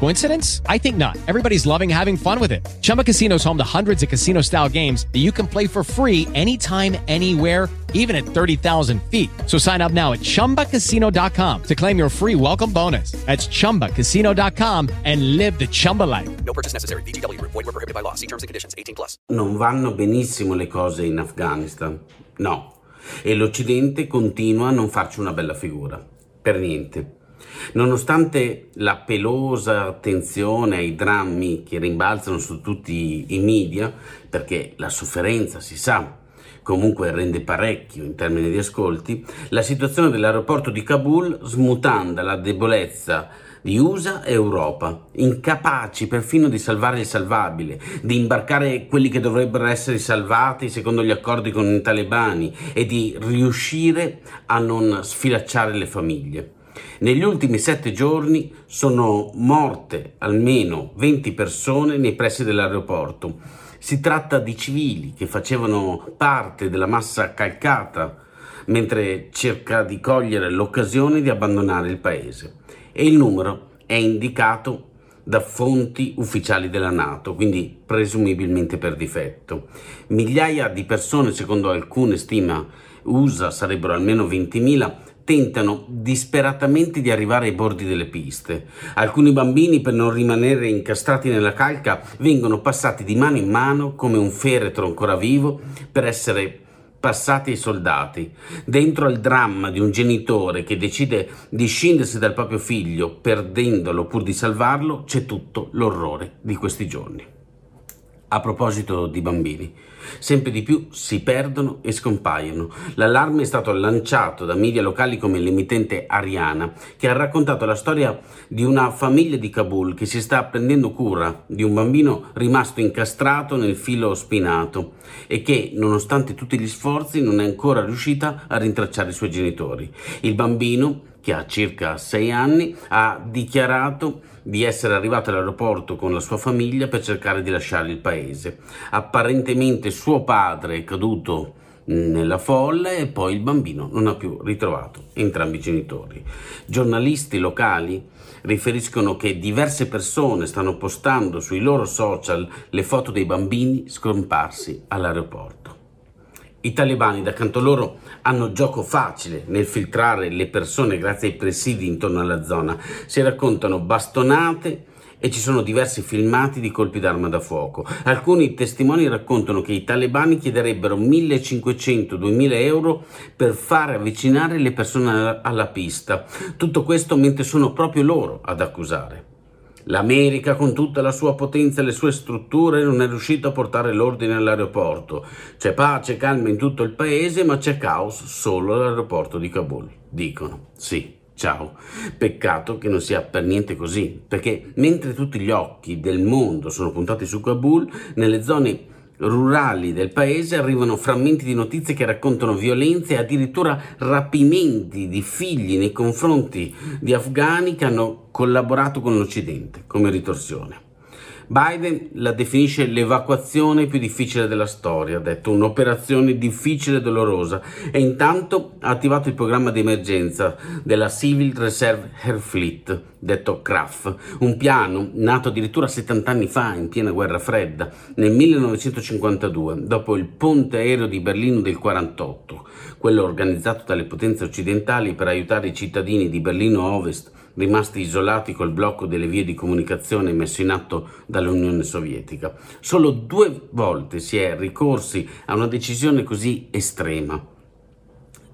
Coincidence? I think not. Everybody's loving having fun with it. Chumba Casino is home to hundreds of casino style games that you can play for free anytime, anywhere, even at 30,000 feet. So sign up now at chumbacasino.com to claim your free welcome bonus. That's chumbacasino.com and live the Chumba life. No purchase necessary. VGW Group. Void were prohibited by law. See terms and conditions. 18 plus. Non vanno benissimo le cose in Afghanistan. No. E l'Occidente continua a non farci una bella figura. Per niente. Nonostante la pelosa attenzione ai drammi che rimbalzano su tutti i media, perché la sofferenza si sa, comunque rende parecchio in termini di ascolti, la situazione dell'aeroporto di Kabul smutanda la debolezza di USA e Europa, incapaci perfino di salvare il salvabile, di imbarcare quelli che dovrebbero essere salvati secondo gli accordi con i talebani e di riuscire a non sfilacciare le famiglie. Negli ultimi sette giorni sono morte almeno 20 persone nei pressi dell'aeroporto. Si tratta di civili che facevano parte della massa calcata mentre cerca di cogliere l'occasione di abbandonare il paese. E il numero è indicato da fonti ufficiali della Nato, quindi presumibilmente per difetto. Migliaia di persone, secondo alcune stime USA, sarebbero almeno 20.000, tentano disperatamente di arrivare ai bordi delle piste. Alcuni bambini, per non rimanere incastrati nella calca, vengono passati di mano in mano come un feretro ancora vivo per essere passati ai soldati, dentro al dramma di un genitore che decide di scindersi dal proprio figlio perdendolo pur di salvarlo, c'è tutto l'orrore di questi giorni. A proposito di bambini, sempre di più si perdono e scompaiono. L'allarme è stato lanciato da media locali come l'emittente Ariana, che ha raccontato la storia di una famiglia di Kabul che si sta prendendo cura di un bambino rimasto incastrato nel filo spinato e che, nonostante tutti gli sforzi, non è ancora riuscita a rintracciare i suoi genitori. Il bambino che ha circa sei anni, ha dichiarato di essere arrivato all'aeroporto con la sua famiglia per cercare di lasciare il paese. Apparentemente suo padre è caduto nella folla e poi il bambino non ha più ritrovato entrambi i genitori. Giornalisti locali riferiscono che diverse persone stanno postando sui loro social le foto dei bambini scomparsi all'aeroporto. I talebani, da canto loro, hanno gioco facile nel filtrare le persone grazie ai presidi intorno alla zona. Si raccontano bastonate e ci sono diversi filmati di colpi d'arma da fuoco. Alcuni testimoni raccontano che i talebani chiederebbero 1500-2000 euro per far avvicinare le persone alla pista. Tutto questo mentre sono proprio loro ad accusare. L'America, con tutta la sua potenza e le sue strutture, non è riuscita a portare l'ordine all'aeroporto. C'è pace e calma in tutto il paese, ma c'è caos solo all'aeroporto di Kabul. Dicono, sì, ciao. Peccato che non sia per niente così, perché mentre tutti gli occhi del mondo sono puntati su Kabul, nelle zone rurali del paese arrivano frammenti di notizie che raccontano violenze e addirittura rapimenti di figli nei confronti di afghani che hanno collaborato con l'Occidente come ritorsione. Biden la definisce l'evacuazione più difficile della storia, ha detto un'operazione difficile e dolorosa e intanto ha attivato il programma di emergenza della Civil Reserve Air Fleet, detto CRAF, un piano nato addirittura 70 anni fa in piena guerra fredda, nel 1952, dopo il ponte aereo di Berlino del 48, quello organizzato dalle potenze occidentali per aiutare i cittadini di Berlino Ovest rimasti isolati col blocco delle vie di comunicazione messo in atto dall'Unione Sovietica. Solo due volte si è ricorsi a una decisione così estrema.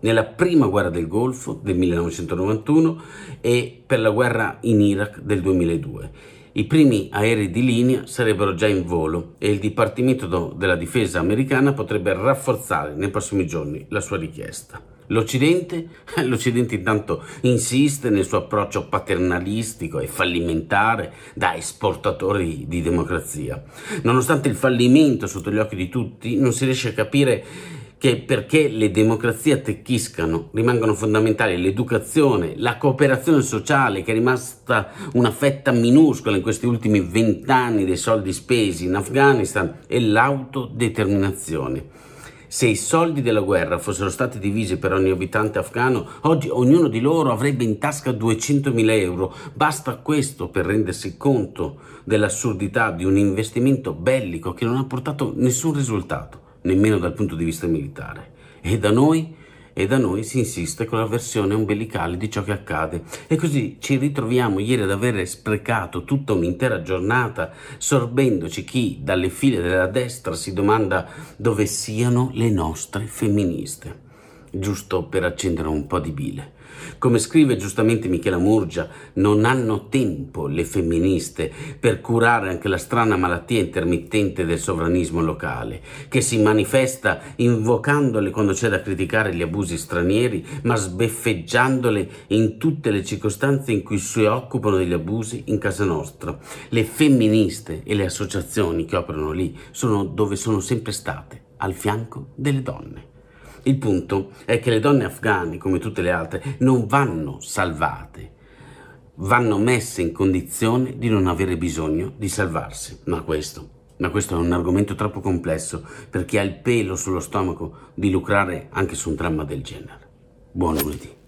Nella prima guerra del Golfo del 1991 e per la guerra in Iraq del 2002. I primi aerei di linea sarebbero già in volo e il Dipartimento della Difesa americana potrebbe rafforzare nei prossimi giorni la sua richiesta. L'Occidente? L'Occidente intanto insiste nel suo approccio paternalistico e fallimentare da esportatori di democrazia. Nonostante il fallimento sotto gli occhi di tutti, non si riesce a capire che perché le democrazie attecchiscano rimangano fondamentali l'educazione, la cooperazione sociale che è rimasta una fetta minuscola in questi ultimi vent'anni dei soldi spesi in Afghanistan e l'autodeterminazione. Se i soldi della guerra fossero stati divisi per ogni abitante afghano, oggi ognuno di loro avrebbe in tasca 200.000 euro. Basta questo per rendersi conto dell'assurdità di un investimento bellico che non ha portato nessun risultato nemmeno dal punto di vista militare. E da noi, e da noi si insiste con la versione ombelicale di ciò che accade. E così ci ritroviamo ieri ad aver sprecato tutta un'intera giornata sorbendoci chi dalle file della destra si domanda dove siano le nostre femministe giusto per accendere un po' di bile. Come scrive giustamente Michela Murgia, non hanno tempo le femministe per curare anche la strana malattia intermittente del sovranismo locale, che si manifesta invocandole quando c'è da criticare gli abusi stranieri, ma sbeffeggiandole in tutte le circostanze in cui si occupano degli abusi in casa nostra. Le femministe e le associazioni che operano lì sono dove sono sempre state, al fianco delle donne. Il punto è che le donne afghane, come tutte le altre, non vanno salvate, vanno messe in condizione di non avere bisogno di salvarsi. Ma questo, ma questo è un argomento troppo complesso per chi ha il pelo sullo stomaco di lucrare anche su un dramma del genere. Buon lunedì.